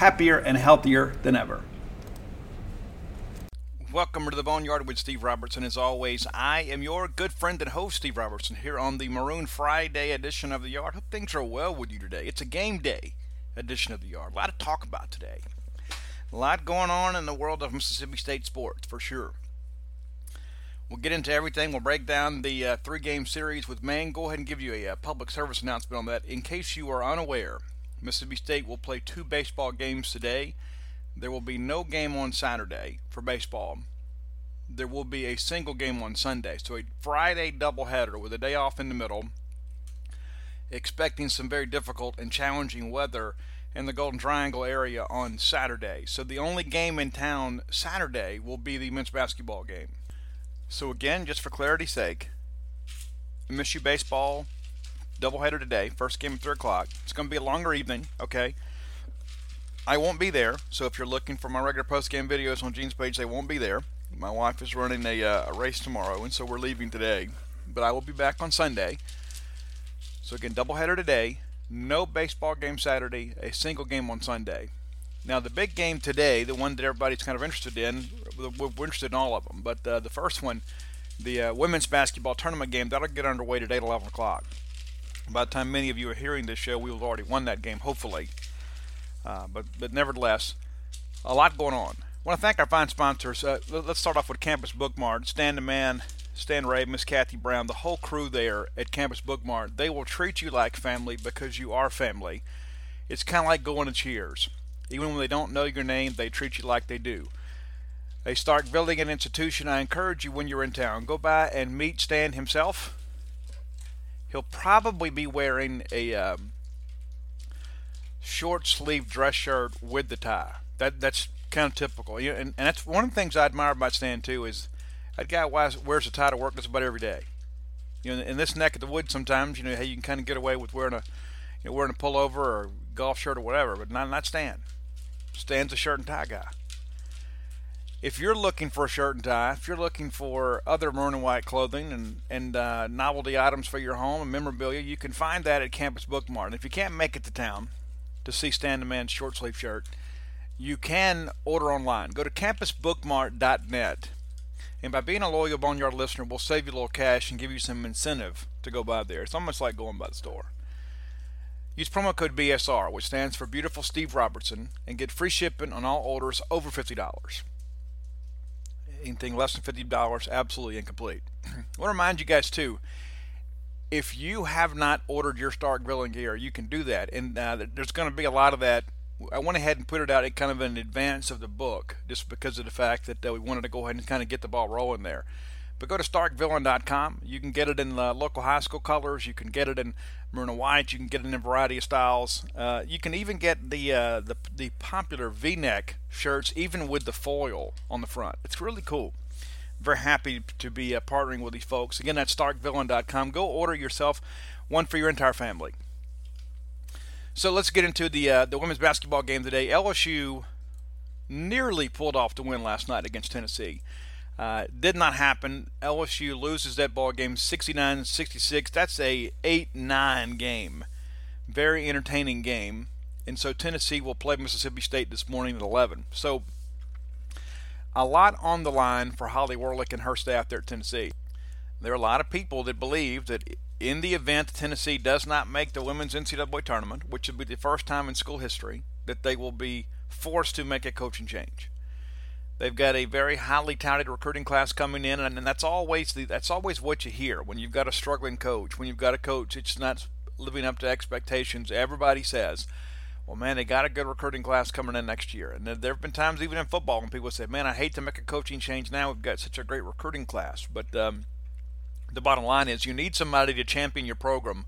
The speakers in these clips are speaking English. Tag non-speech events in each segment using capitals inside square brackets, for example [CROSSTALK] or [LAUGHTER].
happier and healthier than ever. Welcome to the Boneyard with Steve Robertson. As always, I am your good friend and host, Steve Robertson, here on the Maroon Friday edition of the Yard. Hope things are well with you today. It's a game day edition of the Yard. A lot to talk about today. A lot going on in the world of Mississippi State sports, for sure. We'll get into everything. We'll break down the uh, three game series with Maine. Go ahead and give you a, a uh, public service announcement on that. In case you are unaware, Mississippi State will play two baseball games today. There will be no game on Saturday for baseball. There will be a single game on Sunday. So a Friday doubleheader with a day off in the middle. Expecting some very difficult and challenging weather in the Golden Triangle area on Saturday. So the only game in town Saturday will be the men's basketball game. So again, just for clarity's sake, MSU baseball doubleheader today. First game at 3 o'clock. It's going to be a longer evening, okay? I won't be there, so if you're looking for my regular post-game videos on Gene's page, they won't be there. My wife is running a, uh, a race tomorrow, and so we're leaving today. But I will be back on Sunday. So again, doubleheader today. No baseball game Saturday. A single game on Sunday. Now the big game today, the one that everybody's kind of interested in, we're interested in all of them. But uh, the first one, the uh, women's basketball tournament game, that'll get underway today at 11 o'clock. By the time many of you are hearing this show, we will have already won that game, hopefully. Uh, but but nevertheless, a lot going on. I want to thank our fine sponsors. Uh, let's start off with Campus Bookmart. Stan the Man, Stan Ray, Miss Kathy Brown, the whole crew there at Campus Bookmart. They will treat you like family because you are family. It's kind of like going to Cheers. Even when they don't know your name, they treat you like they do. They start building an institution. I encourage you when you're in town, go by and meet Stan himself. He'll probably be wearing a um, short sleeve dress shirt with the tie. That that's kind of typical. you and, and that's one of the things I admire about Stan too is that guy wears a tie to work just about every day. You know, in this neck of the woods, sometimes you know hey, you can kind of get away with wearing a you know, wearing a pullover or golf shirt or whatever, but not not Stan. Stan's a shirt and tie guy. If you're looking for a shirt and tie, if you're looking for other maroon and white clothing and and uh, novelty items for your home and memorabilia, you can find that at Campus Bookmart. And if you can't make it to town to see Stan the Man's short sleeve shirt, you can order online. Go to campusbookmart.net. And by being a loyal Boneyard listener, we'll save you a little cash and give you some incentive to go by there. It's almost like going by the store. Use promo code BSR, which stands for Beautiful Steve Robertson, and get free shipping on all orders over $50. Anything less than $50, absolutely incomplete. [CLEARS THROAT] I want to remind you guys, too, if you have not ordered your Stark Grilling gear, you can do that. And uh, there's going to be a lot of that. I went ahead and put it out in kind of in advance of the book, just because of the fact that uh, we wanted to go ahead and kind of get the ball rolling there. But go to starkvillain.com. You can get it in the local high school colors. You can get it in maroon and white. You can get it in a variety of styles. Uh, you can even get the, uh, the the popular V-neck shirts, even with the foil on the front. It's really cool. Very happy to be uh, partnering with these folks. Again, that's starkvillain.com. Go order yourself one for your entire family. So let's get into the uh, the women's basketball game today. LSU nearly pulled off the win last night against Tennessee. Uh, did not happen. LSU loses that ball game 69-66. That's a 8-9 game. Very entertaining game. And so Tennessee will play Mississippi State this morning at 11. So a lot on the line for Holly Warlick and her staff there at Tennessee. There are a lot of people that believe that in the event Tennessee does not make the women's NCAA tournament, which would be the first time in school history, that they will be forced to make a coaching change. They've got a very highly touted recruiting class coming in, and, that's always the, that's always what you hear when you've got a struggling coach. When you've got a coach that's not living up to expectations, everybody says, "Well, man, they got a good recruiting class coming in next year." And there have been times, even in football, when people say, "Man, I hate to make a coaching change now. We've got such a great recruiting class." But um, the bottom line is, you need somebody to champion your program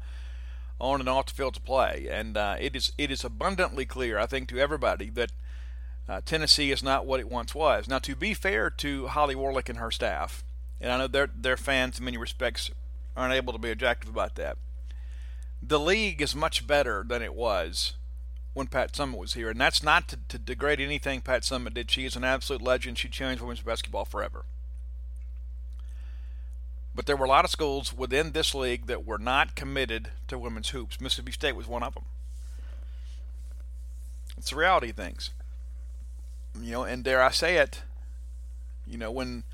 on and off the field to play, and uh, it is it is abundantly clear, I think, to everybody that uh, Tennessee is not what it once was. Now, to be fair to Holly Warlick and her staff, and I know their their fans in many respects aren't able to be objective about that. The league is much better than it was when Pat Summitt was here, and that's not to, to degrade anything Pat Summitt did. She is an absolute legend. She changed women's basketball forever. But there were a lot of schools within this league that were not committed to women's hoops. Mississippi State was one of them. It's the reality of things you know, and dare I say it, you know, when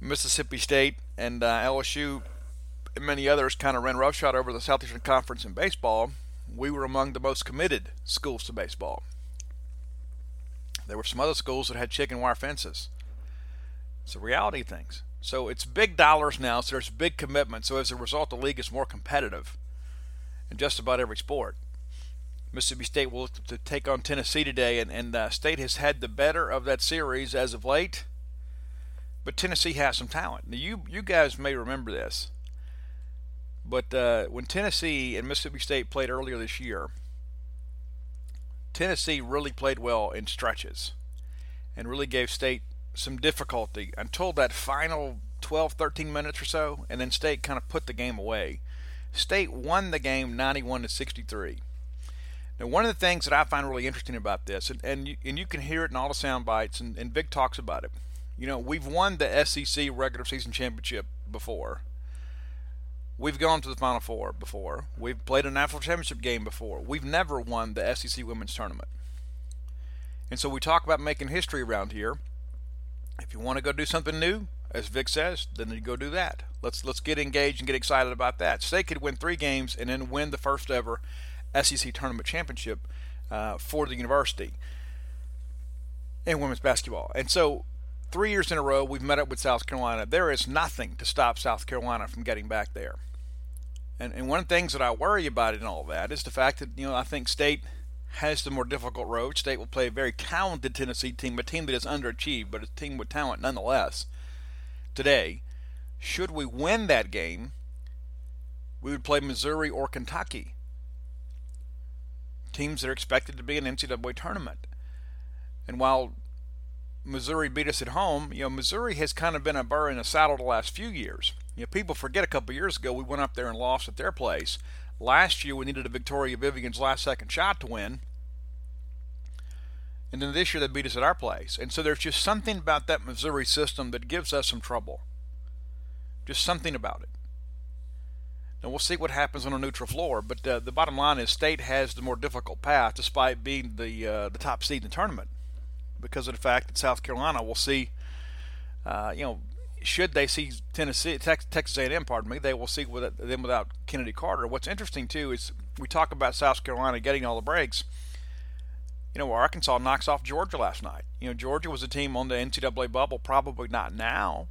Mississippi State and uh, LSU and many others kind of ran roughshod over the Southeastern Conference in baseball, we were among the most committed schools to baseball. There were some other schools that had chicken wire fences. It's the reality of things. So it's big dollars now, so there's big commitment. So as a result, the league is more competitive in just about every sport. Mississippi State will look to take on Tennessee today, and, and uh, State has had the better of that series as of late. But Tennessee has some talent. Now, you you guys may remember this, but uh, when Tennessee and Mississippi State played earlier this year, Tennessee really played well in stretches, and really gave State some difficulty until that final 12, 13 minutes or so, and then State kind of put the game away. State won the game 91 to 63. Now, one of the things that I find really interesting about this, and and you, and you can hear it in all the sound bites, and, and Vic talks about it. You know, we've won the SEC regular season championship before. We've gone to the Final Four before. We've played a national championship game before. We've never won the SEC women's tournament. And so we talk about making history around here. If you want to go do something new, as Vic says, then you go do that. Let's let's get engaged and get excited about that. State could win three games and then win the first ever SEC tournament championship uh, for the university in women's basketball. And so, three years in a row, we've met up with South Carolina. There is nothing to stop South Carolina from getting back there. And, and one of the things that I worry about in all that is the fact that, you know, I think State has the more difficult road. State will play a very talented Tennessee team, a team that is underachieved, but a team with talent nonetheless. Today, should we win that game, we would play Missouri or Kentucky. Teams that are expected to be in NCAA tournament. And while Missouri beat us at home, you know, Missouri has kind of been a burr in the saddle the last few years. You know, people forget a couple years ago we went up there and lost at their place. Last year we needed a Victoria Vivians' last second shot to win. And then this year they beat us at our place. And so there's just something about that Missouri system that gives us some trouble. Just something about it. Now we'll see what happens on a neutral floor, but uh, the bottom line is State has the more difficult path despite being the uh, the top seed in the tournament because of the fact that South Carolina will see, uh, you know, should they see Tennessee, Texas A&M, pardon me, they will see with them without Kennedy Carter. What's interesting too is we talk about South Carolina getting all the breaks. You know, Arkansas knocks off Georgia last night. You know, Georgia was a team on the NCAA bubble, probably not now.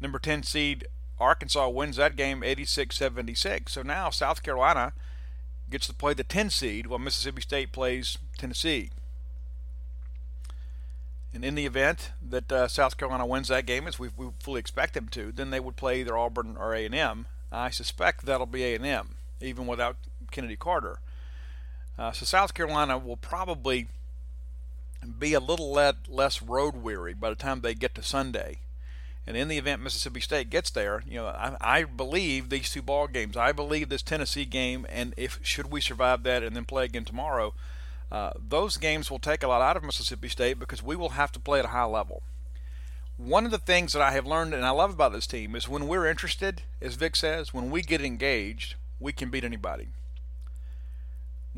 Number 10 seed Arkansas wins that game 86-76. So now South Carolina gets to play the 10 seed while Mississippi State plays Tennessee. And in the event that uh, South Carolina wins that game, as we, we fully expect them to, then they would play either Auburn or A&M. I suspect that'll be A&M, even without Kennedy Carter. Uh, so South Carolina will probably be a little less road weary by the time they get to Sunday. And in the event Mississippi State gets there, you know, I, I, believe these two ball games. I believe this Tennessee game, and if should we survive that and then play again tomorrow, uh, those games will take a lot out of Mississippi State because we will have to play at a high level. One of the things that I have learned and I love about this team is when we're interested, as Vic says, when we get engaged, we can beat anybody.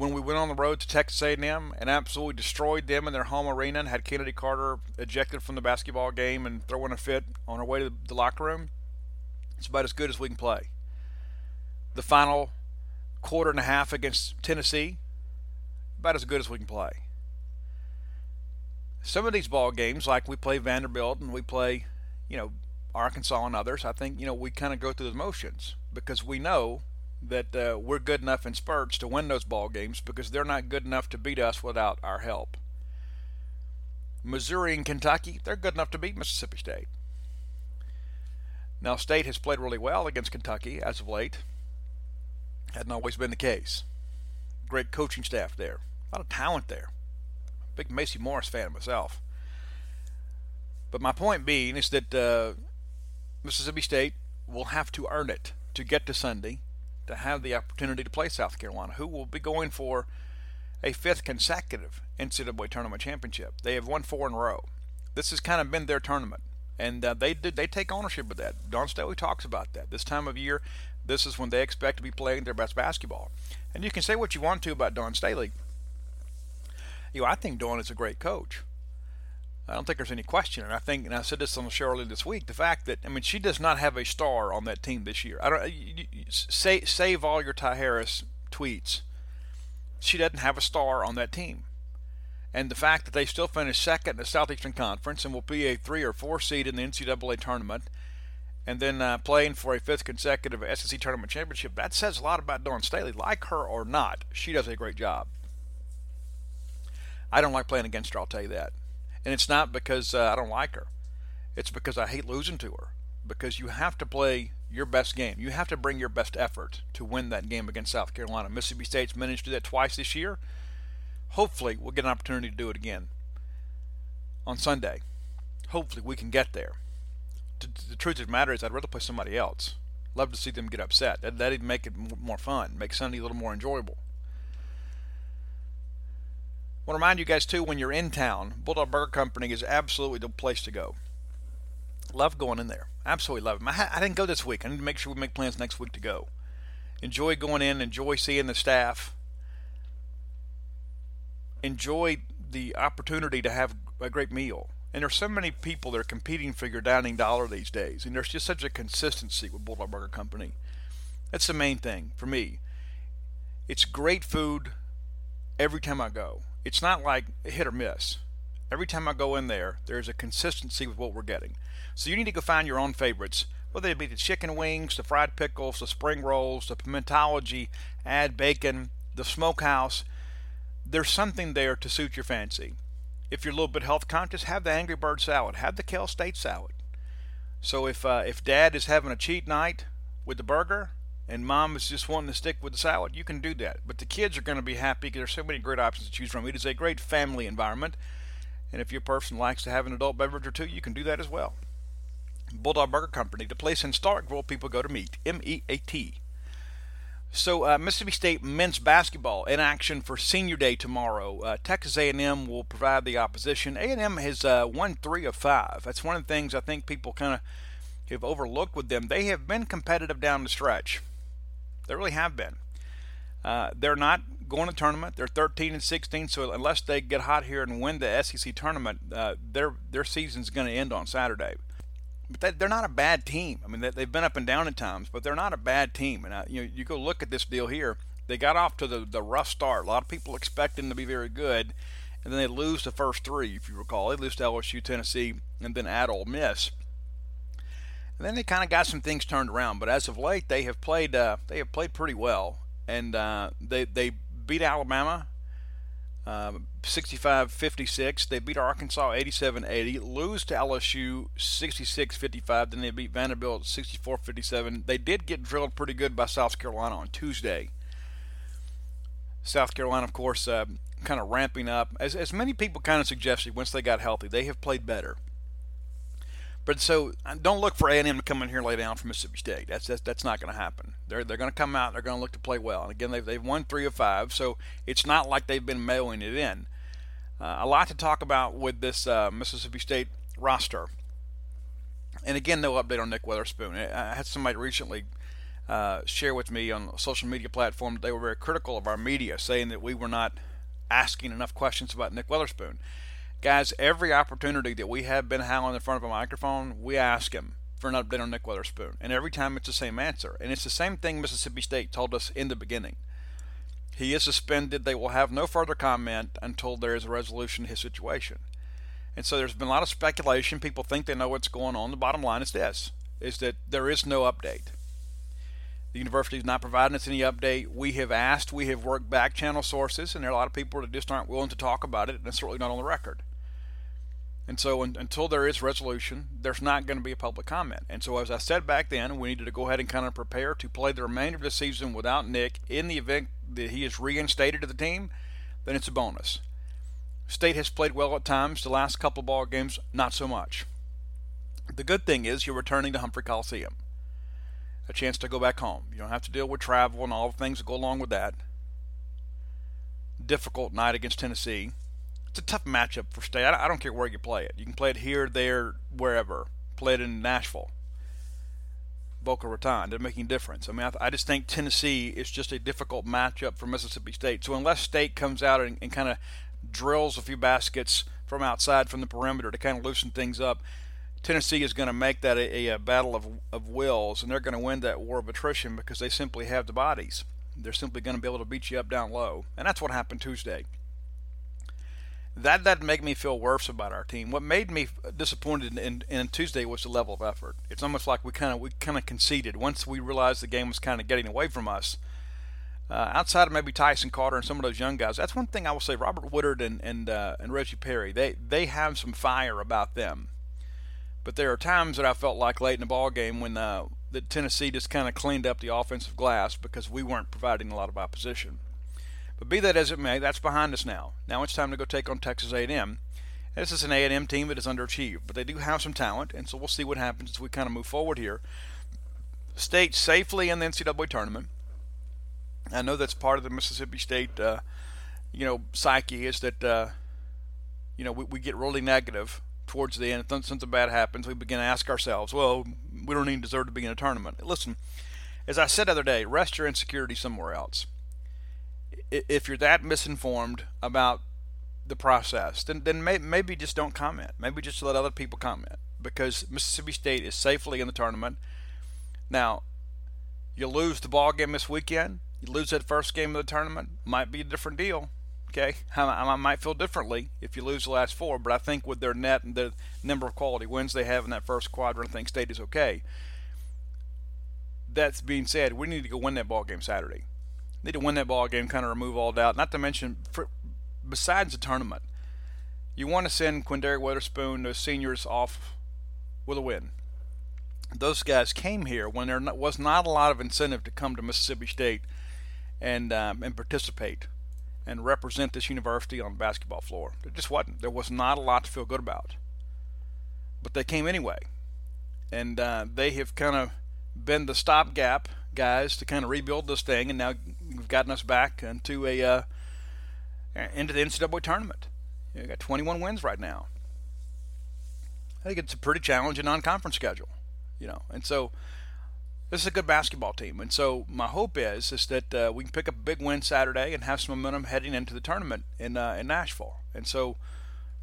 When we went on the road to Texas A&M and absolutely destroyed them in their home arena and had Kennedy Carter ejected from the basketball game and throwing a fit on our way to the locker room, it's about as good as we can play. The final quarter and a half against Tennessee, about as good as we can play. Some of these ball games, like we play Vanderbilt and we play, you know, Arkansas and others, I think you know we kind of go through the motions because we know that uh, we're good enough in spurts to win those ball games because they're not good enough to beat us without our help. Missouri and Kentucky, they're good enough to beat Mississippi State. Now, State has played really well against Kentucky as of late. Hadn't always been the case. Great coaching staff there. A lot of talent there. Big Maci Morris fan myself. But my point being is that uh, Mississippi State will have to earn it to get to Sunday to have the opportunity to play South Carolina, who will be going for a fifth consecutive NCAA tournament championship. They have won four in a row. This has kind of been their tournament, and uh, they did they take ownership of that. Dawn Staley talks about that. This time of year, this is when they expect to be playing their best basketball. And you can say what you want to about Dawn Staley, you know, I think Dawn is a great coach. I don't think there's any question. And I think, and I said this on the show earlier this week, the fact that I mean, she does not have a star on that team this year. I don't you, you, say save all your Ty Harris tweets. She doesn't have a star on that team. And the fact that they still finished second in the Southeastern Conference and will be a three or four seed in the NCAA tournament, and then uh, playing for a fifth consecutive SEC tournament championship, that says a lot about Dawn Staley. Like her or not, she does a great job. I don't like playing against her. I'll tell you that. And it's not because uh, I don't like her. It's because I hate losing to her. Because you have to play your best game. You have to bring your best effort to win that game against South Carolina. Mississippi State's managed to do that twice this year. Hopefully, we'll get an opportunity to do it again on Sunday. Hopefully, we can get there. The truth of the matter is, I'd rather play somebody else. Love to see them get upset. That, that'd make it more fun, make Sunday a little more enjoyable want to remind you guys too when you're in town, Bulldog Burger Company is absolutely the place to go. Love going in there. Absolutely love it. I, I didn't go this week. I need to make sure we make plans next week to go. Enjoy going in. Enjoy seeing the staff. Enjoy the opportunity to have a great meal. And there's so many people that are competing for your dining dollar these days, and there's just such a consistency with Bulldog Burger Company. That's the main thing for me. It's great food every time I go. It's not like hit or miss. Every time I go in there, there's a consistency with what we're getting. So you need to go find your own favorites, whether it be the chicken wings, the fried pickles, the spring rolls, the pimentology, add bacon, the smokehouse. There's something there to suit your fancy. If you're a little bit health conscious, have the Angry Bird salad, have the Kale State salad. So if uh, if Dad is having a cheat night with the burger, and mom is just wanting to stick with the salad, you can do that. But the kids are going to be happy because there's so many great options to choose from. It is a great family environment. And if your person likes to have an adult beverage or two, you can do that as well. Bulldog Burger Company, the place in Starkville people go to meet. M E A T. So uh, Mississippi State men's basketball in action for Senior Day tomorrow. Uh, Texas A&M will provide the opposition. A&M has uh, won three of five. That's one of the things I think people kind of have overlooked with them. They have been competitive down the stretch. They really have been. Uh, they're not going to tournament. They're 13 and 16, so unless they get hot here and win the SEC tournament, uh, their their season's going to end on Saturday. But they're not a bad team. I mean, they've been up and down at times, but they're not a bad team. And uh, you know, you go look at this deal here. They got off to the, the rough start. A lot of people expect them to be very good, and then they lose the first three, if you recall. They lose to LSU, Tennessee, and then at Ole Miss. And then they kind of got some things turned around, but as of late, they have played uh, they have played pretty well, and uh, they they beat Alabama uh, 65-56. They beat Arkansas 87-80. Lose to LSU 66-55. Then they beat Vanderbilt 64-57. They did get drilled pretty good by South Carolina on Tuesday. South Carolina, of course, uh, kind of ramping up. As, as many people kind of suggested, once they got healthy, they have played better. But so uh, don't look for A&M to come in here and lay down for Mississippi State. That's that's, that's not going to happen. They're they're going to come out. They're going to look to play well. And again, they've they've won three of five, so it's not like they've been mailing it in. Uh, a lot to talk about with this uh, Mississippi State roster. And again, no update on Nick Weatherspoon. I had somebody recently uh, share with me on a social media platform they were very critical of our media, saying that we were not asking enough questions about Nick Weatherspoon. Guys, every opportunity that we have Ben Howland in front of a microphone, we ask him for an update on Nick Weatherspoon. And every time it's the same answer. And it's the same thing Mississippi State told us in the beginning. He is suspended. They will have no further comment until there is a resolution to his situation. And so there's been a lot of speculation. People think they know what's going on. The bottom line is this is that there is no update. The university is not providing us any update. We have asked, we have worked back channel sources, and there are a lot of people that just aren't willing to talk about it, and it's certainly not on the record. And so un- until there is resolution, there's not going to be a public comment. And so as I said back then, we needed to go ahead and kind of prepare to play the remainder of the season without Nick. In the event that he is reinstated to the team, then it's a bonus. State has played well at times. The last couple ball games, not so much. The good thing is you're returning to Humphrey Coliseum. A chance to go back home. You don't have to deal with travel and all the things that go along with that. Difficult night against Tennessee it's a tough matchup for State. I don't care where you play it. You can play it here, there, wherever. Play it in Nashville, Boca Raton. Doesn't make any difference. I mean, I, I, just think Tennessee is just a difficult matchup for Mississippi State. So unless State comes out and, and kind of drills a few baskets from outside from the perimeter to kind of loosen things up, Tennessee is going to make that a, a, a battle of, of wills, and they're going to win that war of attrition because they simply have the bodies. They're simply going to be able to beat you up down low, and that's what happened Tuesday that doesn't make me feel worse about our team. What made me disappointed in, in, Tuesday was the level of effort. It's almost like we kind of we kind of conceded once we realized the game was kind of getting away from us. Uh, outside of maybe Tyson Carter and some of those young guys, that's one thing I will say. Robert Woodard and and uh, and Reggie Perry, they they have some fire about them. But there are times that I felt like late in the ball game when uh, the Tennessee just kind of cleaned up the offensive glass because we weren't providing a lot of opposition. But be that as it may, that's behind us now. Now it's time to go take on Texas A&M. This is an A&M team that is underachieved, but they do have some talent, and so we'll see what happens as we kind of move forward here. State safely in the NCAA tournament. I know that's part of the Mississippi State, uh, you know, psyche is that, uh, you know, we, we get really negative towards the end. Something bad happens, we begin to ask ourselves, well, we don't even deserve to be in a tournament. Listen, as I said the other day, rest your insecurity somewhere else if you're that misinformed about the process, then then may, maybe just don't comment. Maybe just let other people comment because Mississippi State is safely in the tournament. Now, you lose the ball game this weekend. You lose that first game of the tournament. Might be a different deal. Okay, [LAUGHS] I, I might feel differently if you lose the last four, but I think with their net and the number of quality wins they have in that first quadrant, I think State is okay. That's being said, we need to go win that ball game Saturday. Need to win that ball game, kind of remove all doubt. Not to mention, for, besides the tournament, you want to send Quinndary Weatherspoon, those seniors, off with a win. Those guys came here when there was not a lot of incentive to come to Mississippi State and um, and participate and represent this university on the basketball floor. There just wasn't. There was not a lot to feel good about. But they came anyway, and uh, they have kind of been the stopgap guys to kind of rebuild this thing, and now we've gotten us back into a uh, into the NCAA tournament. You got 21 wins right now. I think it's a pretty challenging non-conference schedule, you know, and so this is a good basketball team. And so my hope is is that uh, we can pick up a big win Saturday and have some momentum heading into the tournament in uh, in Nashville. And so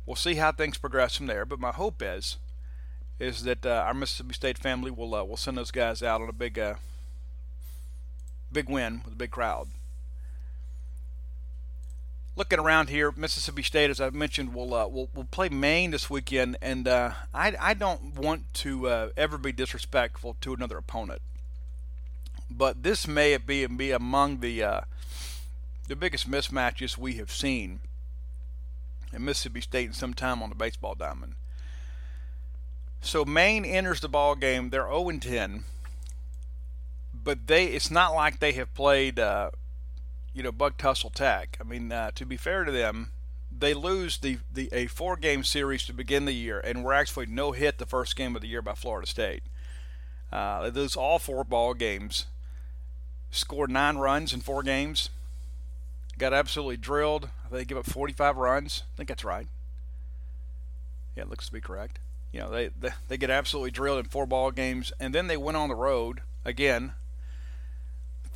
we'll see how things progress from there. But my hope is is that uh, our Mississippi State family will uh, will send those guys out on a big uh, big win with a big crowd looking around here, Mississippi State, as I mentioned, will uh, will will play Maine this weekend, and uh, I I don't want to uh, ever be disrespectful to another opponent, but this may be be among the uh, the biggest mismatches we have seen in Mississippi State in some time on the baseball diamond. So Maine enters the ball game. They're 0 10, but they it's not like they have played uh, you know, Buck Tussle Tech. I mean, uh, to be fair to them, they lose the, the a four game series to begin the year, and were actually no hit the first game of the year by Florida State. Uh, they lose all four ball games, scored nine runs in four games, got absolutely drilled. They give up 45 runs. I think that's right. Yeah, it looks to be correct. You know, they, they they get absolutely drilled in four ball games, and then they went on the road again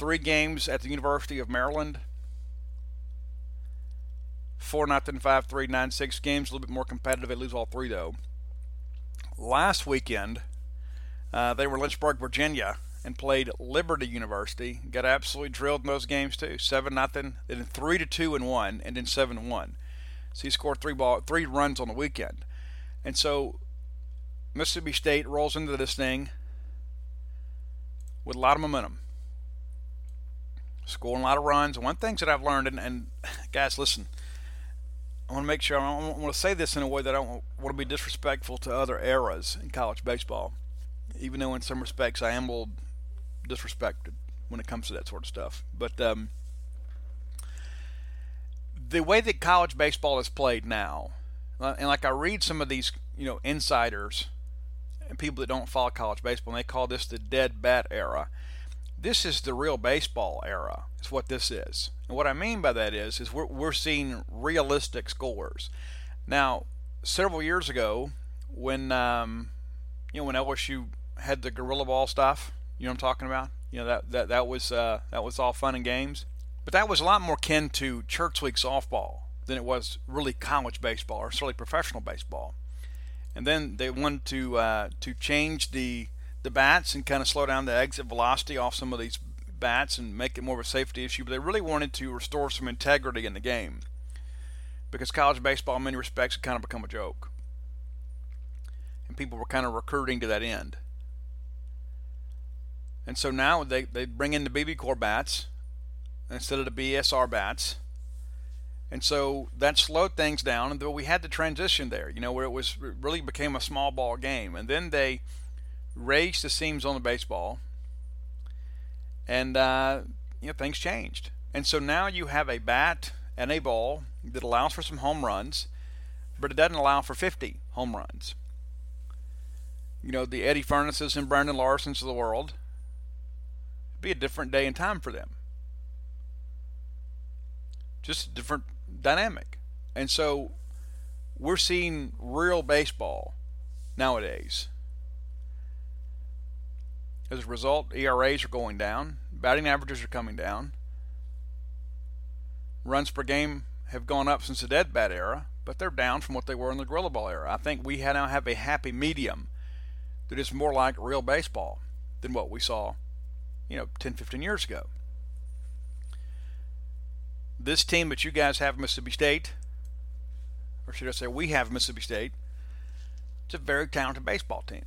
three games at the University of Maryland. Four nothing, five three, nine six games. A little bit more competitive. They lose all three though. Last weekend, uh, they were Lynchburg, Virginia, and played Liberty University. Got absolutely drilled in those games too. Seven nothing, then three to two and one, and then seven one. So he scored three ball, three runs on the weekend, and so Mississippi State rolls into this thing with a lot of momentum scoring a lot of runs. One thing that I've learned, and, and guys, listen, I want to make sure I want to say this in a way that I don't want to be disrespectful to other eras in college baseball, even though in some respects I am a little disrespected when it comes to that sort of stuff. But um, the way that college baseball is played now, and like I read some of these, you know, insiders and people that don't follow college baseball, and they call this the dead bat era this is the real baseball era is what this is. And what i mean by that is is we're, we're seeing realistic scores. Now several years ago when um, you know when lsu had the gorilla ball stuff you know what i'm talking about? You know that that, that was uh, that was all fun and games. But that was a lot more kin to church league softball than it was really college baseball or certainly professional baseball. And then they wanted to uh, to change the the bats and kind of slow down the exit velocity off some of these bats and make it more of a safety issue. But they really wanted to restore some integrity in the game because college baseball, in many respects, had kind of become a joke. And people were kind of recruiting to that end. And so now they, they bring in the BBCOR bats instead of the BSR bats. And so that slowed things down, and we had the transition there, you know, where it was really became a small ball game. And then they raised the seams on the baseball, and uh, you know things changed. And so now you have a bat and a ball that allows for some home runs, but it doesn't allow for 50 home runs. You know, the Eddy Furnisses and Brandon Larsons of the world, it'd be a different day and time for them. Just a different dynamic. And so we're seeing real baseball nowadays. As a result, ERAs are going down, batting averages are coming down, runs per game have gone up since the dead bat era, but they're down from what they were in the gorilla ball era. I think we now have a happy medium that is more like real baseball than what we saw, you know, 10, 15 years ago. This team that you guys have, Mississippi State, or should I say we have Mississippi State, it's a very talented baseball team.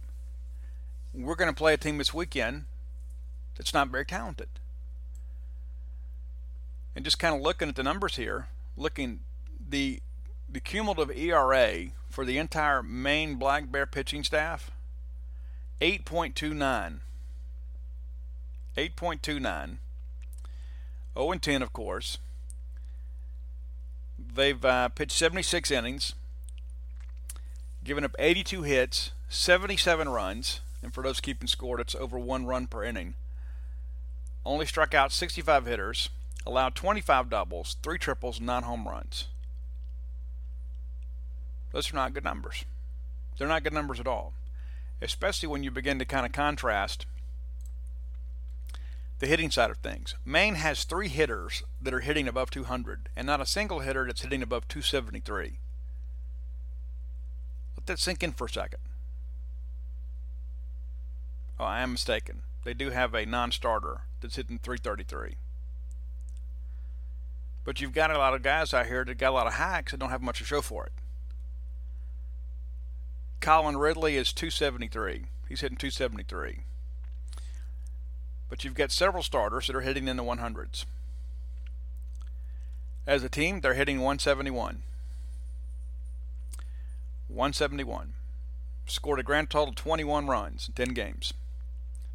We're going to play a team this weekend that's not very talented. And just kind of looking at the numbers here, looking the the cumulative ERA for the entire Maine Black Bear pitching staff 8.29 8.29 0 and 10 of course. They've uh, pitched 76 innings given up 82 hits 77 runs and for those keeping score it's over one run per inning only struck out 65 hitters allowed 25 doubles, three triples, nine home runs. Those are not good numbers. They're not good numbers at all, especially when you begin to kind of contrast the hitting side of things. Maine has three hitters that are hitting above 200, and not a single hitter that's hitting above 273. Let that sink in for a second. Oh, I am mistaken. They do have a non starter that's hitting 333. But you've got a lot of guys out here that got a lot of hacks and don't have much to show for it. Colin Ridley is 273. He's hitting 273. But you've got several starters that are hitting in the 100s. As a team, they're hitting 171. 171. Scored a grand total of 21 runs in 10 games.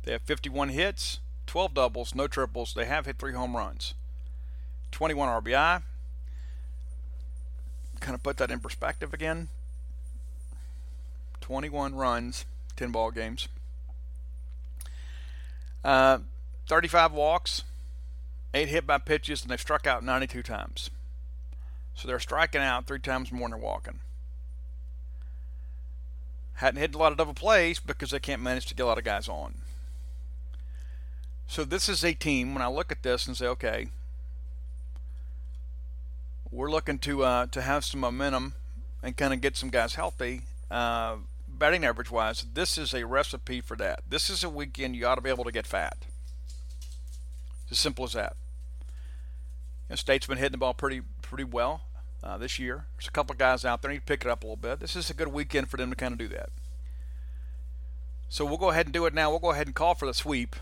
They have 51 hits, 12 doubles, no triples. They have hit three home runs. 21 RBI. Kind of put that in perspective again. 21 runs, 10 ball games. Uh, 35 walks, 8 hit by pitches, and they've struck out 92 times. So they're striking out three times more than they're walking. Hadn't hit a lot of double plays because they can't manage to get a lot of guys on. So this is a team, when I look at this and say, okay, we're looking to uh, to have some momentum and kind of get some guys healthy. Uh, batting average wise, this is a recipe for that. This is a weekend you ought to be able to get fat. It's as simple as that. You know, State's been hitting the ball pretty pretty well uh, this year. There's a couple of guys out there need to pick it up a little bit. This is a good weekend for them to kind of do that. So we'll go ahead and do it now. We'll go ahead and call for the sweep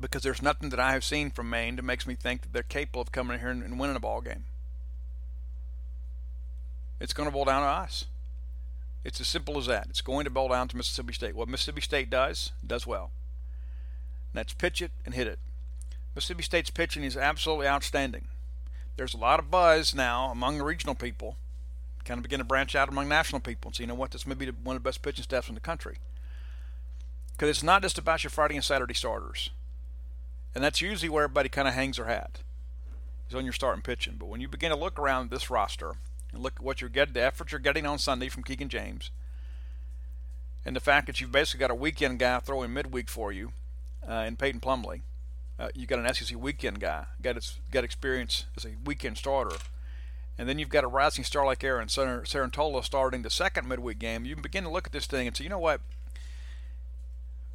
because there's nothing that I have seen from Maine that makes me think that they're capable of coming in here and, and winning a ball game. It's going to boil down to us. It's as simple as that. It's going to boil down to Mississippi State. What Mississippi State does, does well. And that's pitch it and hit it. Mississippi State's pitching is absolutely outstanding. There's a lot of buzz now among the regional people, kind of begin to branch out among national people and say, you know what, this may be one of the best pitching staffs in the country. Because it's not just about your Friday and Saturday starters. And that's usually where everybody kind of hangs their hat, is on your starting pitching. But when you begin to look around this roster, and look at what you're getting, the effort you're getting on Sunday from Keegan James, and the fact that you've basically got a weekend guy throwing midweek for you uh, in Peyton Plumlee, Uh, you got an SEC weekend guy, got got experience as a weekend starter, and then you've got a rising star like Aaron Cerantola starting the second midweek game. You can begin to look at this thing and say, you know what?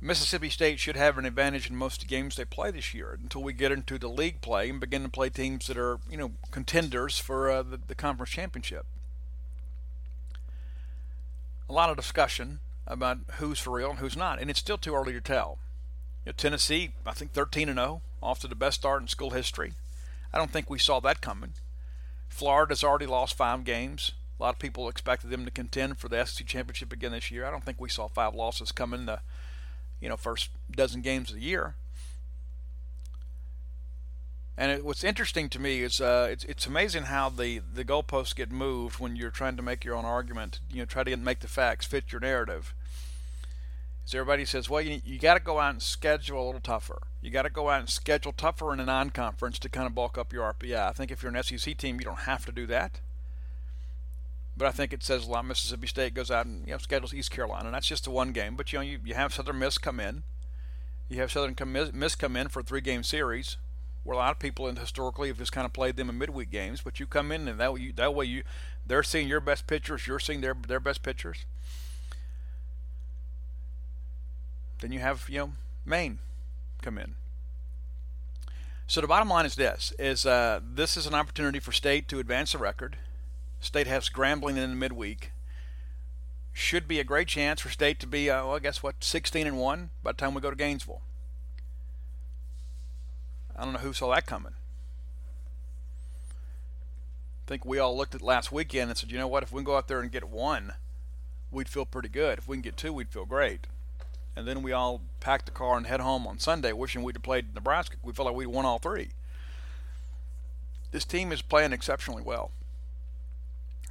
Mississippi State should have an advantage in most of the games they play this year until we get into the league play and begin to play teams that are, you know, contenders for uh, the, the conference championship. A lot of discussion about who's for real and who's not, and it's still too early to tell. You know, Tennessee, I think 13 and 0, off to the best start in school history. I don't think we saw that coming. Florida's already lost five games. A lot of people expected them to contend for the SEC championship again this year. I don't think we saw five losses coming. The you know first dozen games of the year. And it, what's interesting to me is uh, it's it's amazing how the the goalposts get moved when you're trying to make your own argument. You know, try to make the facts fit your narrative. As everybody says, well, you you got to go out and schedule a little tougher. You got to go out and schedule tougher in a non-conference to kind of bulk up your RPI. I think if you're an SEC team, you don't have to do that. But I think it says a lot. Mississippi State goes out and you know schedules East Carolina, and that's just the one game. But you know you, you have Southern Miss come in, you have Southern Miss come in for a three game series, where a lot of people and historically have just kind of played them in midweek games. But you come in and that way you, that way you they're seeing your best pitchers, you're seeing their their best pitchers. Then you have you know Maine come in. So the bottom line is this: is uh, this is an opportunity for State to advance the record. State has scrambling in the midweek. Should be a great chance for State to be, uh, well, I guess what, 16 and one by the time we go to Gainesville. I don't know who saw that coming. I think we all looked at last weekend and said, you know what, if we can go out there and get one, we'd feel pretty good. If we can get two, we'd feel great. And then we all packed the car and head home on Sunday, wishing we'd have played Nebraska. We felt like we'd won all three. This team is playing exceptionally well.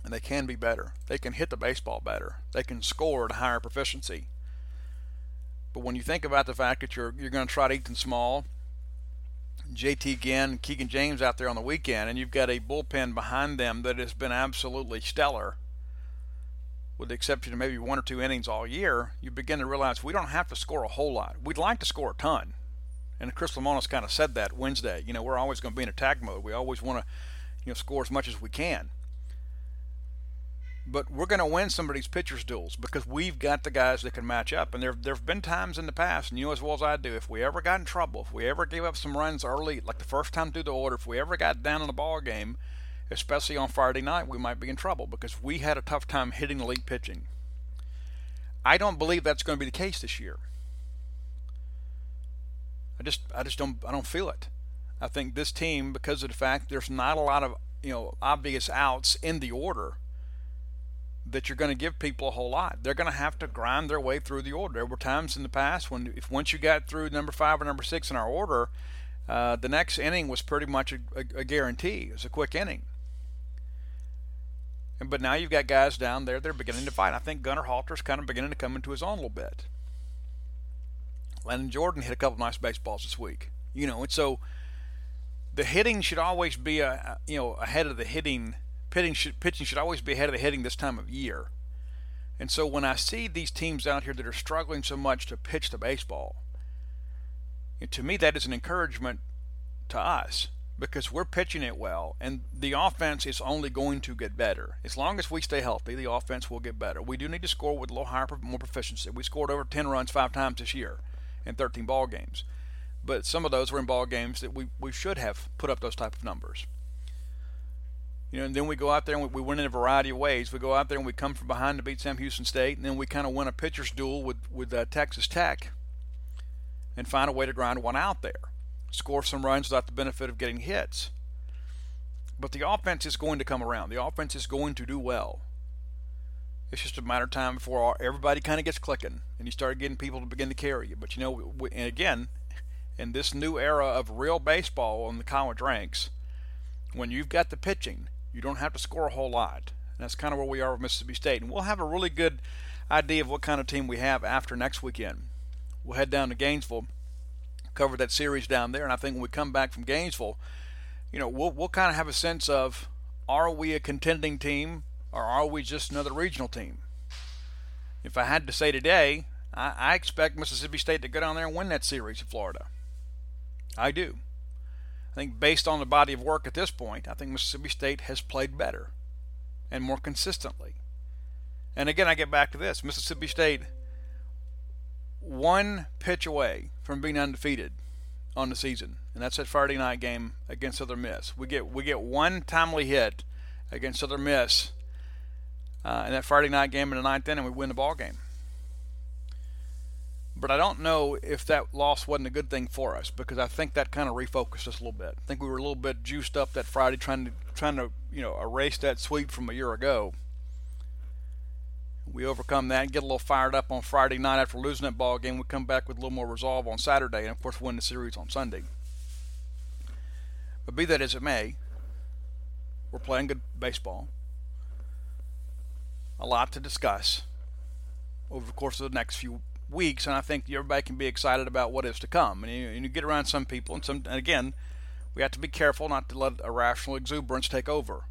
And they can be better. They can hit the baseball better. They can score at a higher proficiency. But when you think about the fact that you're you're going to try to them small, JT Ginn, Keegan James out there on the weekend, and you've got a bullpen behind them that has been absolutely stellar, with the exception of maybe one or two innings all year, you begin to realize we don't have to score a whole lot. We'd like to score a ton. And Chris Lemonis kind of said that Wednesday. You know, we're always going to be in attack mode. We always want to, you know, score as much as we can but we're going to win some of these pitchers duels because we've got the guys that can match up. And there there have been times in the past, and you know as well as I do, if we ever got in trouble, if we ever gave up some runs early, like the first time through the order, if we ever got down in the ball game, especially on Friday night, we might be in trouble because we had a tough time hitting elite pitching. I don't believe that's going to be the case this year. I just I just don't I don't feel it. I think this team, because of the fact there's not a lot of you know obvious outs in the order that you're going to give people a whole lot. They're going to have to grind their way through the order. There were times in the past when, if once you got through number five or number six in our order, uh, the next inning was pretty much a, a, a guarantee. It was a quick inning. But now you've got guys down there they're beginning to fight. I think Gunner Halter's kind of beginning to come into his own a little bit. Lennon Jordan hit a couple nice baseballs this week. You know, and so the hitting should always be a, you know ahead of the hitting pitching should, pitching should always be ahead of the hitting this time of year. And so when I see these teams out here that are struggling so much to pitch the baseball, to me that is an encouragement to us because we're pitching it well and the offense is only going to get better. As long as we stay healthy, the offense will get better. We do need to score with a little higher, more proficiency. We scored over 10 runs five times this year in 13 ball games. But some of those were in ball games that we, we should have put up those type of numbers. You know, and then we go out there and we, we win in a variety of ways. We go out there and we come from behind to beat Sam Houston State, and then we kind of win a pitcher's duel with with uh, Texas Tech, and find a way to grind one out there, score some runs without the benefit of getting hits. But the offense is going to come around. The offense is going to do well. It's just a matter of time before everybody kind of gets clicking and you start getting people to begin to carry you. But you know, and again, in this new era of real baseball on the college ranks, when you've got the pitching you don't have to score a whole lot. And that's kind of where we are with Mississippi State. And we'll have a really good idea of what kind of team we have after next weekend. We'll head down to Gainesville, cover that series down there, and I think when we come back from Gainesville, you know, we'll we'll kind of have a sense of are we a contending team or are we just another regional team? If I had to say today, I, I expect Mississippi State to go down there and win that series in Florida. I do. I think based on the body of work at this point, I think Mississippi State has played better and more consistently. And again, I get back to this Mississippi State, one pitch away from being undefeated on the season, and that's that Friday night game against Southern Miss. We get we get one timely hit against Southern Miss uh, in that Friday night game in the ninth inning, and we win the ball game. But I don't know if that loss wasn't a good thing for us because I think that kind of refocused us a little bit. I think we were a little bit juiced up that Friday trying to trying to you know erase that sweep from a year ago. We overcome that and get a little fired up on Friday night after losing that ball game. We come back with a little more resolve on Saturday, and of course win the series on Sunday. But be that as it may, we're playing good baseball. A lot to discuss over the course of the next few weeks, and I think everybody can be excited about what is to come. And you, and you get around some people, and some, and again, we have to be careful not to let irrational exuberance take over.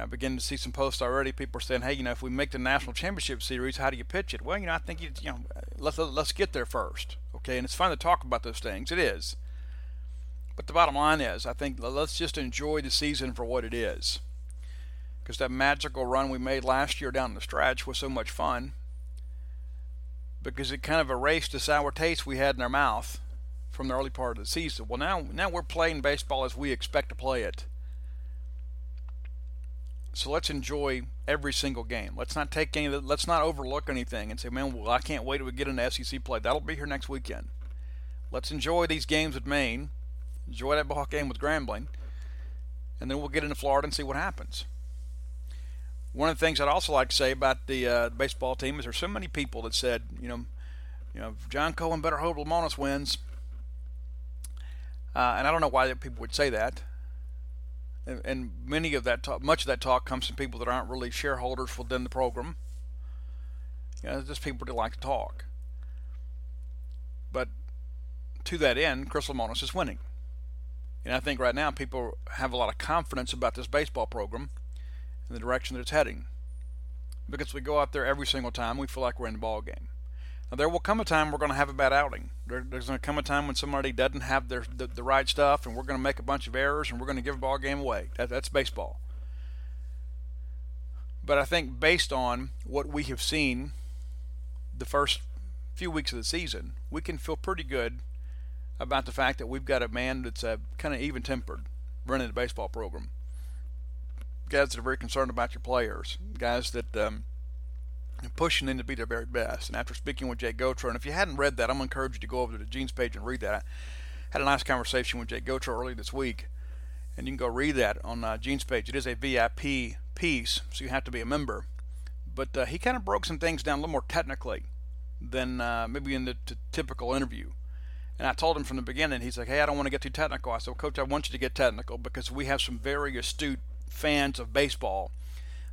I begin to see some posts already. People are saying, "Hey, you know, if we make the national championship series, how do you pitch it?" Well, you know, I think you, you know, let's let's get there first, okay? And it's fun to talk about those things. It is, But the bottom line is, I think let's just enjoy the season for what it is. Because that magical run we made last year down the stretch was so much fun. Because it kind of erased the sour taste we had in our mouth from the early part of the season. Well, now now we're playing baseball as we expect to play it. So let's enjoy every single game. Let's not take any. Let's not overlook anything and say, "Man, well, I can't wait to get into SEC play." That'll be here next weekend. Let's enjoy these games with Maine. Enjoy that ball game with Grambling, and then we'll get into Florida and see what happens. One of the things I'd also like to say about the uh, baseball team is there's so many people that said, you know, you know, John Cohen better hope Lemonis wins. Uh, and I don't know why people would say that and, many of that talk, much of that talk comes from people that aren't really shareholders within the program. You know, just people that like to talk. But to that end, Chris Lemonis is winning. And I think right now people have a lot of confidence about this baseball program and the direction that it's heading. Because we go out there every single time, we feel like we're in the ball game. Now, there will come a time we're going to have a bad outing. There, there's going to come a time when somebody doesn't have their, the, the right stuff, and we're going to make a bunch of errors, and we're going to give a ball game away. That, that's baseball. But I think based on what we have seen the first few weeks of the season, we can feel pretty good about the fact that we've got a man that's uh, kind of even-tempered running the baseball program. Guys that are very concerned about your players, guys that um, – and pushing them to be their very best. And after speaking with Jake Gautreau, and if you hadn't read that, I'm going to encourage you to go over to the Gene's page and read that. I had a nice conversation with Jake Gautreau earlier this week, and you can go read that on uh, Gene's page. It is a VIP piece, so you have to be a member. But uh, he kind of broke some things down a little more technically than uh, maybe in the t- typical interview. And I told him from the beginning, he's like, hey, I don't want to get too technical. I said, well, Coach, I want you to get technical because we have some very astute fans of baseball –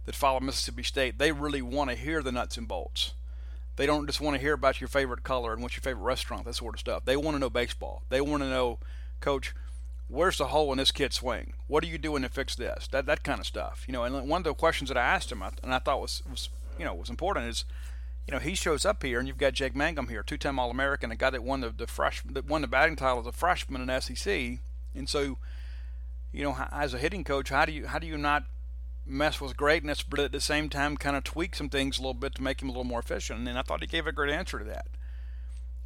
that follow Mississippi State, they really want to hear the nuts and bolts. They don't just want to hear about your favorite color and what's your favorite restaurant, that sort of stuff. They want to know baseball. They want to know, Coach, where's the hole in this kid's swing? What are you doing to fix this? That that kind of stuff. You know, and one of the questions that I asked him, and I thought was was you know was important is, you know, he shows up here, and you've got Jake Mangum here, two-time All-American, a guy that won the the fresh that won the batting title as a freshman in SEC, and so, you know, as a hitting coach, how do you how do you not mess with greatness, but at the same time kind of tweak some things a little bit to make him a little more efficient. And I thought he gave a great answer to that.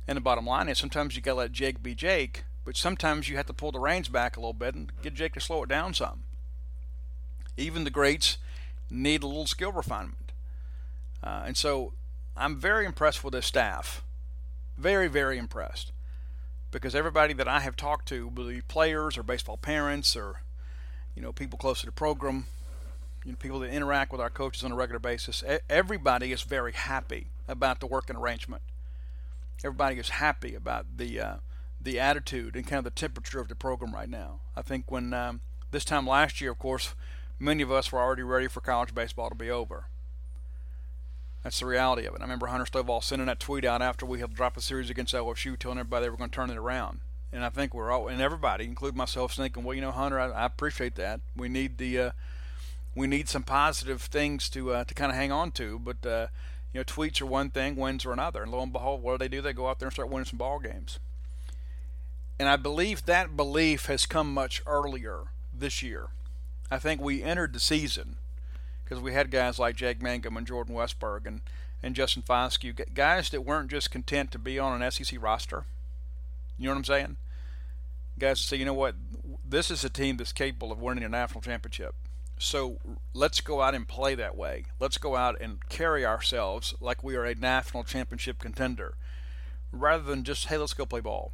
And the bottom line is sometimes you got to let Jake be Jake, but sometimes you have to pull the reins back a little bit and get Jake to slow it down some. Even the greats need a little skill refinement. Uh, and so I'm very impressed with this staff. Very, very impressed. Because everybody that I have talked to, be players or baseball parents or you know people close to the program, you know, people that interact with our coaches on a regular basis, everybody is very happy about the working arrangement. Everybody is happy about the uh, the attitude and kind of the temperature of the program right now. I think when um, this time last year, of course, many of us were already ready for college baseball to be over. That's the reality of it. I remember Hunter Stovall sending that tweet out after we had dropped a series against LSU, telling everybody they were going to turn it around. And I think we're all, and everybody, including myself, thinking, well, you know, Hunter, I, I appreciate that. We need the uh, we need some positive things to uh, to kind of hang on to. But uh, you know, tweets are one thing, wins are another. And lo and behold, what do they do? They go out there and start winning some ball games. And I believe that belief has come much earlier this year. I think we entered the season because we had guys like Jake Mangum and Jordan Westburg and, and Justin Foscue, guys that weren't just content to be on an SEC roster. You know what I'm saying? Guys that say, you know what, this is a team that's capable of winning a national championship. So let's go out and play that way. Let's go out and carry ourselves like we are a national championship contender rather than just, hey, let's go play ball.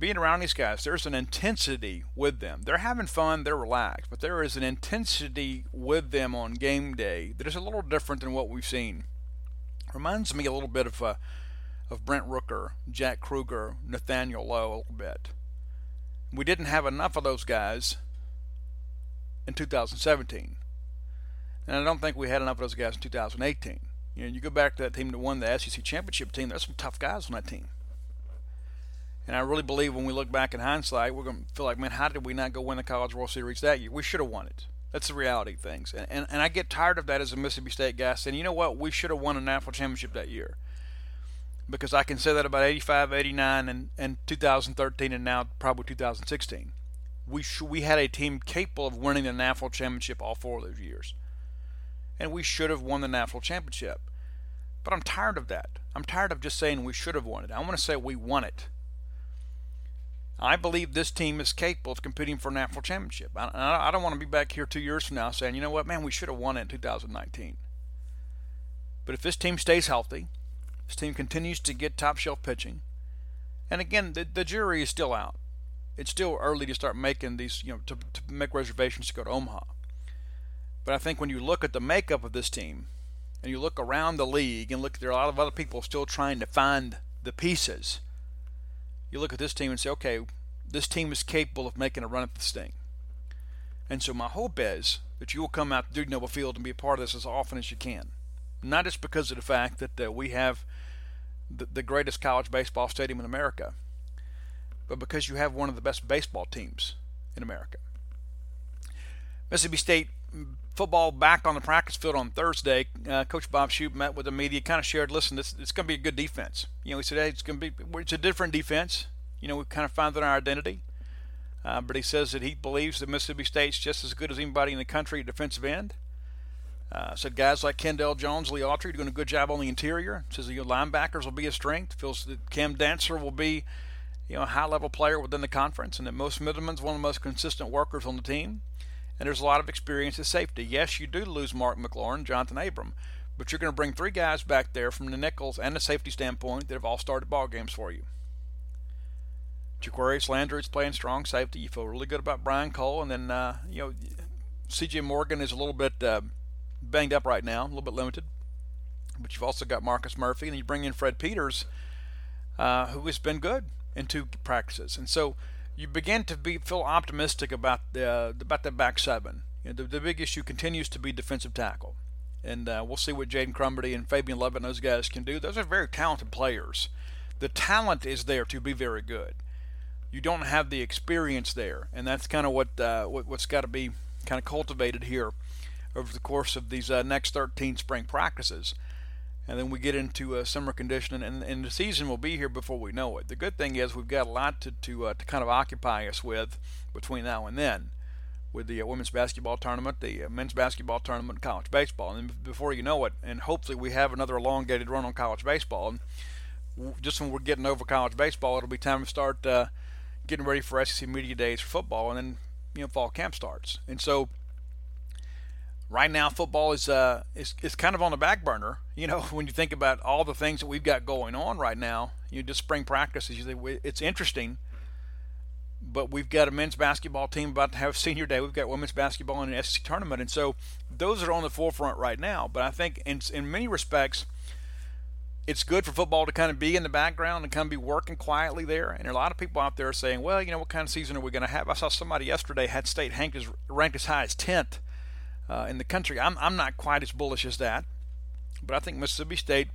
Being around these guys, there's an intensity with them. They're having fun, they're relaxed, but there is an intensity with them on game day that is a little different than what we've seen. Reminds me a little bit of uh, of Brent Rooker, Jack Kruger, Nathaniel Lowe a little bit. We didn't have enough of those guys in 2017. And I don't think we had enough of those guys in 2018. You know, you go back to that team that won the SEC championship team. There's some tough guys on that team. And I really believe when we look back in hindsight, we're going to feel like, man, how did we not go win the College World Series that year? We should have won it. That's the reality of things. And, and, and I get tired of that as a Mississippi State guy saying, you know what, we should have won a national championship that year. because I can say that about 85, 89, and, and 2013, and now probably 2016. We sh- we had a team capable of winning the national championship all four of those years, and we should have won the national championship. But I'm tired of that. I'm tired of just saying we should have won it. I want to say we won it. I believe this team is capable of competing for a national championship. I, I don't want to be back here two years from now saying, you know what, man, we should have won it in 2019. But if this team stays healthy, this team continues to get top shelf pitching, and again, the, the jury is still out. It's still early to start making these, you know, to, to make reservations to go to Omaha. But I think when you look at the makeup of this team, and you look around the league and look, there are a lot of other people still trying to find the pieces you look at this team and say, okay, this team is capable of making a run at this thing. And so my hope is that you will come out to Dudy Noble Field and be a part of this as often as you can. Not just because of the fact that uh, we have the, the greatest college baseball stadium in America, but because you have one of the best baseball teams in America. Mississippi State football back on the practice field on Thursday. Uh, Coach Bob Shoop met with the media, kind of shared, listen, this it's going to be a good defense. You know, he said, hey, it's going to be it's a different defense. You know, we kind of found our identity. Uh, but he says that he believes that Mississippi State's just as good as anybody in the country at defensive end. Uh, said guys like Kendall Jones, Lee Autry doing a good job on the interior. Says the linebackers will be a strength. Feels that Cam Dancer will be, you know, a high level player within the conference, and that Mose Mittelman's one of the most consistent workers on the team and there's a lot of experience at safety. Yes, you do lose Mark McLaurin, Johnathan Abram, but you're going to bring three guys back there from the nickels and the safety standpoint that have all started ball games for you. Jaquarius Landrews is playing strong safety. You feel really good about Brian Cole, and then uh, you know C.J. Morgan is a little bit uh, banged up right now, a little bit limited. But you've also got Marcus Murphy, and you bring in Fred Peters, uh, who has been good in two practices, and so you begin to be feel optimistic about the about the back seven. You know, the, the big issue continues to be defensive tackle, and uh, we'll see what Jaden Crumedy and Fabian Lovett and those guys can do. Those are very talented players. The talent is there to be very good. You don't have the experience there, and that's kind of what, uh, what what's got to be kind of cultivated here over the course of these uh, next 13 spring practices and then we get into uh, summer conditioning, and, and the season will be here before we know it. The good thing is we've got a lot to to, uh, to kind of occupy us with between now and then, with the uh, women's basketball tournament, the uh, men's basketball tournament, college baseball, and before you know it, and hopefully we have another elongated run on college baseball. And just when we're getting over college baseball, it'll be time to start uh, getting ready for SEC media days for football, and then you know fall camp starts, and so right now football is uh is, is kind of on the back burner. You know, [LAUGHS] when you think about all the things that we've got going on right now, you know, just spring practices, you think it's interesting. But we've got a men's basketball team about to have [LAUGHS] senior day. We've got women's basketball in an SEC tournament, and so those are on the forefront right now. But I think in in many respects, it's good for football to kind of be in the background and kind of be working quietly there. And a lot of people out there are saying, well, you know, what kind of season are we going to have? I saw somebody yesterday had state ranked as, ranked as high as 10th uh, in the country. I'm, I'm not quite as bullish as that, but I think Mississippi State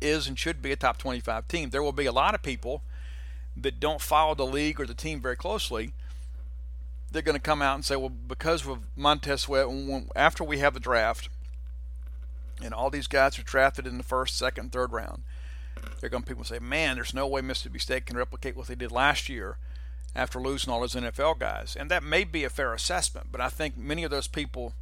is and should be a top 25 team. There will be a lot of people that don't follow the league or the team very closely. They're going to come out and say, well, because of Montez Sweat, after we have the draft, and all these guys are drafted in the first, second, third round, they're going to people say, man, there's no way Mississippi State can replicate what they did last year after losing all those NFL guys. And that may be a fair assessment, but I think many of those people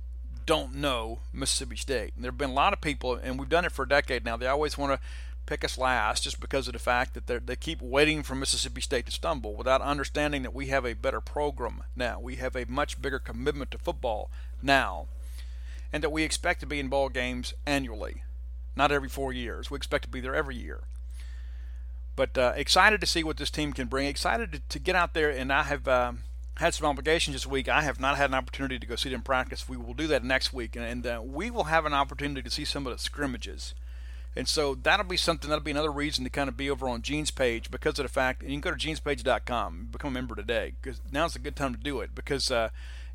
don't know Mississippi State. And there have been a lot of people, and we've done it for a decade now, they always want to pick us last just because of the fact that they keep waiting for Mississippi State to stumble without understanding that we have a better program now. We have a much bigger commitment to football now, and that we expect to be in ball games annually, not every four years. We expect to be there every year. But uh, excited to see what this team can bring. Excited to, to get out there, and I have uh, had some obligations this week. I have not had an opportunity to go see them practice. We will do that next week, and, and uh, we will have an opportunity to see some of the scrimmages. And so that'll be something. That'll be another reason to kind of be over on Gene's page because of the fact. And you can go to genespage.com, become a member today, because now's a good time to do it. Because uh,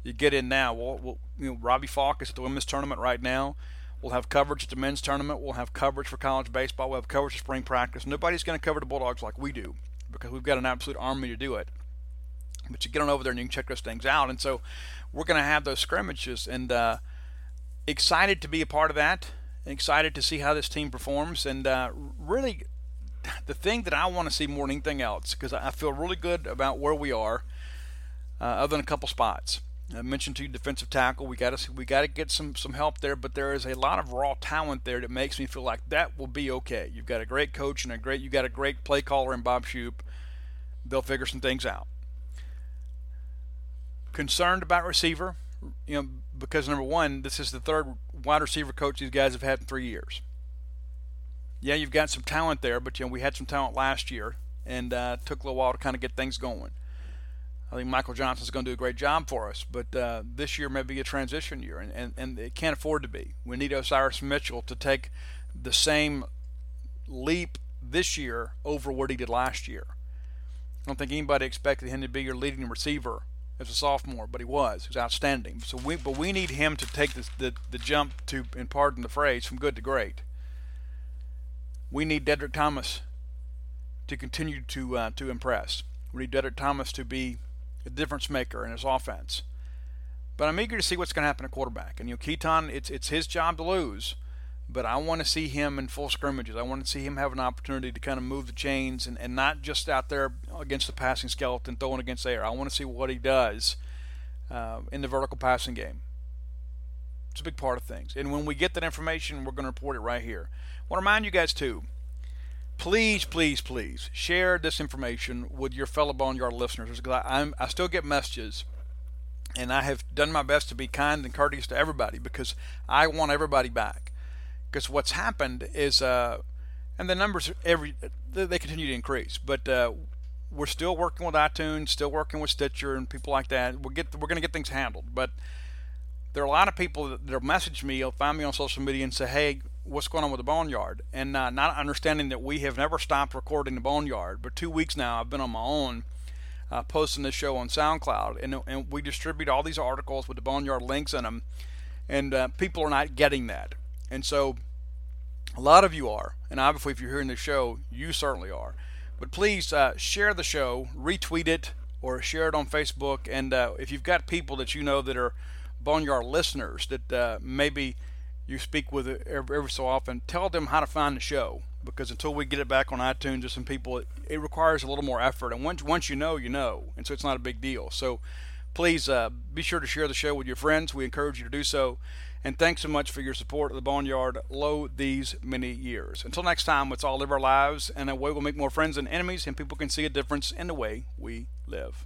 you get in now. We'll, you know, Robbie Falk is at the women's tournament right now. We'll have coverage at the men's tournament. We'll have coverage for college baseball. We'll have coverage for spring practice. Nobody's going to cover the Bulldogs like we do because we've got an absolute army to do it. But you get on over there and you can check those things out. And so we're going to have those scrimmages and uh, excited to be a part of that. Excited to see how this team performs and uh, really the thing that I want to see more than anything else, because I feel really good about where we are, uh, other than a couple spots. I mentioned to you defensive tackle. We got to we got to get some some help there, but there is a lot of raw talent there that makes me feel like that will be okay. You've got a great coach and a great you got a great play caller in Bob Shoop. They'll figure some things out. Concerned about receiver, you know, because number one, this is the third wide receiver coach these guys have had in three years. Yeah, you've got some talent there, but you know we had some talent last year, and uh, took a little while to kind of get things going. I think Michael Johnson's going to do a great job for us, but uh, this year may be a transition year, and, and, and it can't afford to be. We need Osirus Mitchell to take the same leap this year over what he did last year. I don't think anybody expected him to be your leading receiver as a sophomore, but he was. He was outstanding. So we, but we need him to take this, the the jump to, and pardon the phrase, from good to great. We need Deddrick Thomas to continue to uh, to impress. We need Deddrick Thomas to be a difference maker in his offense. But I'm eager to see what's going to happen at quarterback. And you know, Keytaon, it's it's his job to lose, but I want to see him in full scrimmages. I want to see him have an opportunity to kind of move the chains and, and not just out there against the passing skeleton throwing against air. I want to see what he does uh, in the vertical passing game. It's a big part of things. And when we get that information, we're going to report it right here. I want to remind you guys too please, please, please share this information with your fellow Boneyard listeners because I, I'm, I still get messages and I have done my best to be kind and courteous to everybody because I want everybody back. Because what's happened is, uh, and the numbers every they continue to increase, but uh, we're still working with iTunes, still working with Stitcher and people like that. We'll get we're going to get things handled, but there are a lot of people that, that message me, will find me on social media and say, "Hey, what's going on with the Boneyard?" And uh, not understanding that we have never stopped recording the Boneyard. But two weeks now, I've been on my own, uh, posting this show on SoundCloud, and and we distribute all these articles with the Boneyard links in them, and uh, people are not getting that. And so, a lot of you are, and obviously, if you're hearing the show, you certainly are. But please uh, share the show, retweet it, or share it on Facebook. And uh, if you've got people that you know that are Boneyard listeners that uh, maybe you speak with every, every, so often, tell them how to find the show because until we get it back on iTunes, there's some people it, it, requires a little more effort. And once once you know, you know, and so it's not a big deal. So please uh, be sure to share the show with your friends. We encourage you to do so. And thanks so much for your support of the Boneyard Low these many years. Until next time, let's all live our lives in a way we'll make more friends than enemies, and people can see a difference in the way we live.